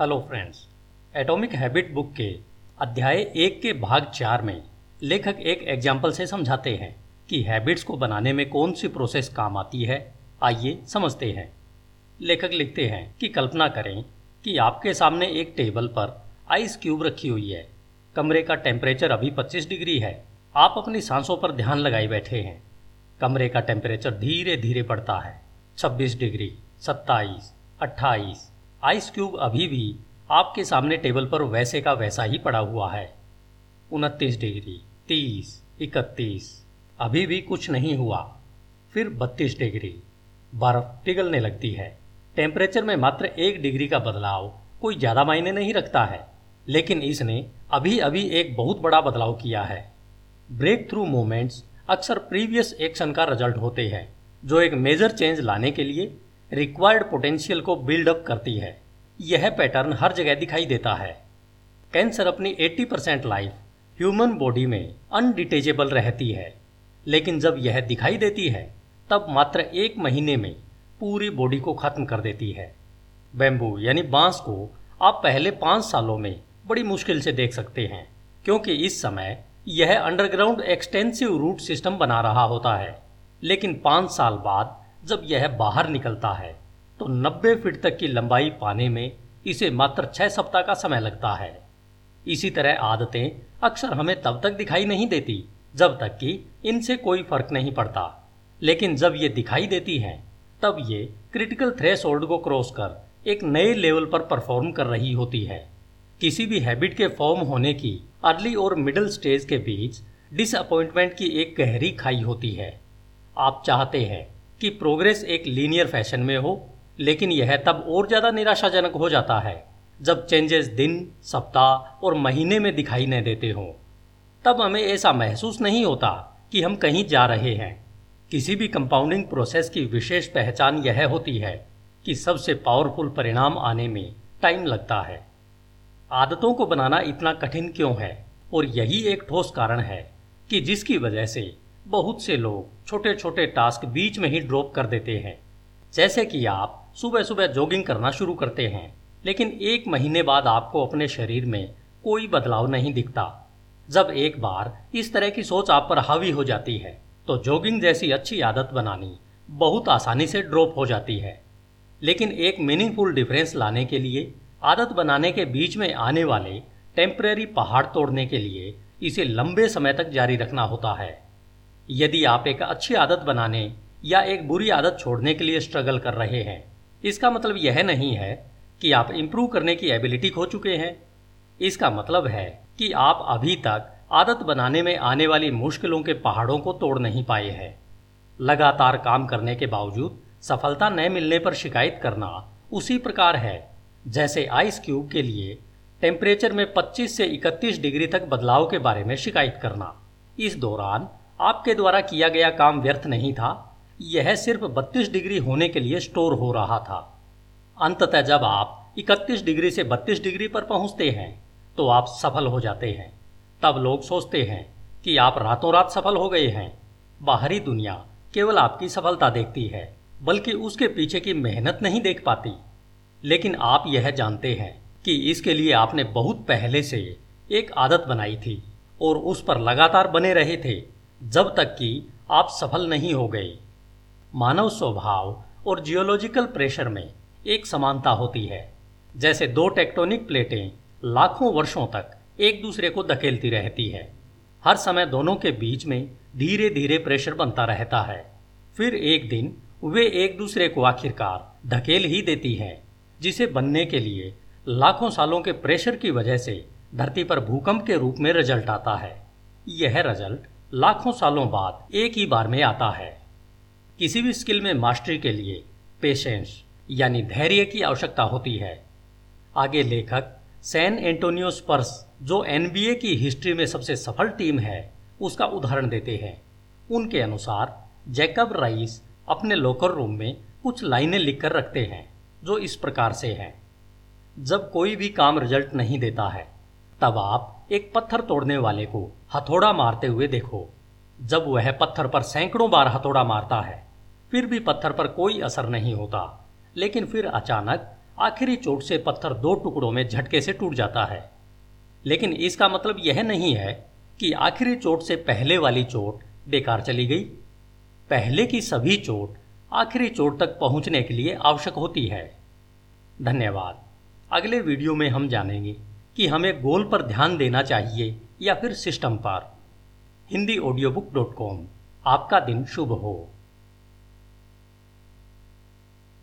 Hello friends atomic habit book के अध्याय एक के भाग चार में लेखक एक एग्ज़ाम्पल से समझाते हैं कि हैबिट्स को बनाने में कौन सी प्रोसेस काम आती है। आइए समझते हैं। लेखक लिखते हैं कि कल्पना करें कि आपके सामने एक टेबल पर आइस क्यूब रखी हुई है। कमरे का टेम्परेचर अभी 25 डिग्री है। आप अपनी सांसों पर ध्यान लगाए बैठे हैं। कमरे का टेम्परेचर धीरे धीरे बढ़ता है। 26 डिग्री 27, 28 आइस क्यूब अभी भी आपके सामने टेबल पर वैसे का वैसा ही पड़ा हुआ है। उनतीस डिग्री, तीस, इकतीस, अभी भी कुछ नहीं हुआ। फिर बत्तीस डिग्री, बर्फ़ पिघलने लगती है। टेम्परेचर में मात्र एक डिग्री का बदलाव कोई ज़्यादा मायने नहीं रखता है। लेकिन इसने अभी अभी एक बहुत बड़ा बदलाव किया है। ब्रेक थ्रू मोमेंट्स अक्सर प्रीवियस एक्शन का रिज़ल्ट होते हैं, जो एक मेजर चेंज लाने के लिए रिक्वायर्ड पोटेंशियल को बिल्डअप करती है। यह पैटर्न हर जगह दिखाई देता है। कैंसर अपनी 80 परसेंट लाइफ ह्यूमन बॉडी में अनडिटेजेबल रहती है। लेकिन जब यह दिखाई देती है, तब मात्र एक महीने में पूरी बॉडी को खत्म कर देती है। बैम्बू यानी बाँस को आप पहले पाँच सालों में बड़ी मुश्किल से देख सकते हैं, क्योंकि इस समय यह अंडरग्राउंड एक्सटेंसिव रूट सिस्टम बना रहा होता है। लेकिन पाँच साल बाद जब यह बाहर निकलता है तो 90 फीट तक की लंबाई पाने में इसे मात्र छह सप्ताह का समय लगता है। इसी तरह आदतें अक्सर हमें तब तक दिखाई नहीं देती, जब तक कि इनसे कोई फ़र्क नहीं पड़ता। लेकिन जब ये दिखाई देती हैं, तब ये क्रिटिकल थ्रेश को क्रॉस कर एक नए लेवल पर परफॉर्म कर रही होती है। किसी भी हैबिट के फॉर्म होने की अर्ली और मिडिल स्टेज के बीच डिसअपॉइंटमेंट की एक गहरी खाई होती है। आप चाहते हैं कि प्रोग्रेस एक लीनियर फ़ैशन में हो, लेकिन यह तब और ज़्यादा निराशाजनक हो जाता है जब चेंजेस दिन, सप्ताह और महीने में दिखाई न देते हों। तब हमें ऐसा महसूस नहीं होता कि हम कहीं जा रहे हैं। किसी भी कंपाउंडिंग प्रोसेस की विशेष पहचान यह होती है कि सबसे पावरफुल परिणाम आने में टाइम लगता है। आदतों को बनाना इतना कठिन क्यों है? और यही एक ठोस कारण है कि जिसकी वजह से बहुत से लोग छोटे छोटे टास्क बीच में ही ड्रॉप कर देते हैं। जैसे कि आप सुबह सुबह जॉगिंग करना शुरू करते हैं, लेकिन एक महीने बाद आपको अपने शरीर में कोई बदलाव नहीं दिखता। जब एक बार इस तरह की सोच आप पर हावी हो जाती है तो जॉगिंग जैसी अच्छी आदत बनानी बहुत आसानी से ड्रॉप हो जाती है। लेकिन एक मीनिंगफुल डिफरेंस लाने के लिए, आदत बनाने के बीच में आने वाले टेम्परेरी पहाड़ तोड़ने के लिए इसे लंबे समय तक जारी रखना होता है। यदि आप एक अच्छी आदत बनाने या एक बुरी आदत छोड़ने के लिए स्ट्रगल कर रहे हैं, इसका मतलब यह नहीं है कि आप इम्प्रूव करने की एबिलिटी खो चुके हैं। इसका मतलब है कि आप अभी तक आदत बनाने में आने वाली मुश्किलों के पहाड़ों को तोड़ नहीं पाए हैं। लगातार काम करने के बावजूद सफलता न मिलने पर शिकायत करना उसी प्रकार है, जैसे आइस क्यूब के लिए टेम्परेचर में 25 से 31 डिग्री तक बदलाव के बारे में शिकायत करना। इस दौरान आपके द्वारा किया गया काम व्यर्थ नहीं था। यह सिर्फ़ 32 डिग्री होने के लिए स्टोर हो रहा था। अंततः जब आप 31 डिग्री से 32 डिग्री पर पहुँचते हैं तो आप सफल हो जाते हैं। तब लोग सोचते हैं कि आप रातों रात सफल हो गए हैं। बाहरी दुनिया केवल आपकी सफलता देखती है, बल्कि उसके पीछे की मेहनत नहीं देख पाती। लेकिन आप यह जानते हैं कि इसके लिए आपने बहुत पहले से एक आदत बनाई थी, और उस पर लगातार बने रहे थे। जब तक कि आप सफल नहीं हो गए। मानव स्वभाव और जियोलॉजिकल प्रेशर में एक समानता होती है। जैसे दो टेक्टोनिक प्लेटें लाखों वर्षों तक एक दूसरे को धकेलती रहती है। हर समय दोनों के बीच में धीरे धीरे प्रेशर बनता रहता है। फिर एक दिन वे एक दूसरे को आखिरकार धकेल ही देती हैं, जिसे बनने के लिए लाखों सालों के प्रेशर की वजह से धरती पर भूकंप के रूप में रिज़ल्ट आता है। यह रिज़ल्ट लाखों सालों बाद एक ही बार में आता है। किसी भी स्किल में मास्टरी के लिए पेशेंस, यानी धैर्य की आवश्यकता होती है। आगे लेखक सैन एंटोनियो स्पर्स, जो एनबीए की हिस्ट्री में सबसे सफल टीम है, उसका उदाहरण देते हैं। उनके अनुसार, जैकब राइस अपने लोकर रूम में कुछ लाइनें लिखकर रखते हैं, जो इस प्रकार से हैं। जब कोई भी काम रिज़ल्ट नहीं देता है तब आप एक पत्थर तोड़ने वाले को हथौड़ा मारते हुए देखो। जब वह पत्थर पर सैकड़ों बार हथौड़ा मारता है, फिर भी पत्थर पर कोई असर नहीं होता। लेकिन फिर अचानक आखिरी चोट से पत्थर दो टुकड़ों में झटके से टूट जाता है। लेकिन इसका मतलब यह नहीं है कि आखिरी चोट से पहले वाली चोट बेकार चली गई। पहले की सभी चोट आखिरी चोट तक पहुँचने के लिए आवश्यक होती है। धन्यवाद। अगले वीडियो में हम जानेंगे कि हमें गोल पर ध्यान देना चाहिए या फिर सिस्टम पर। Hindi audio book dot com आपका दिन शुभ हो।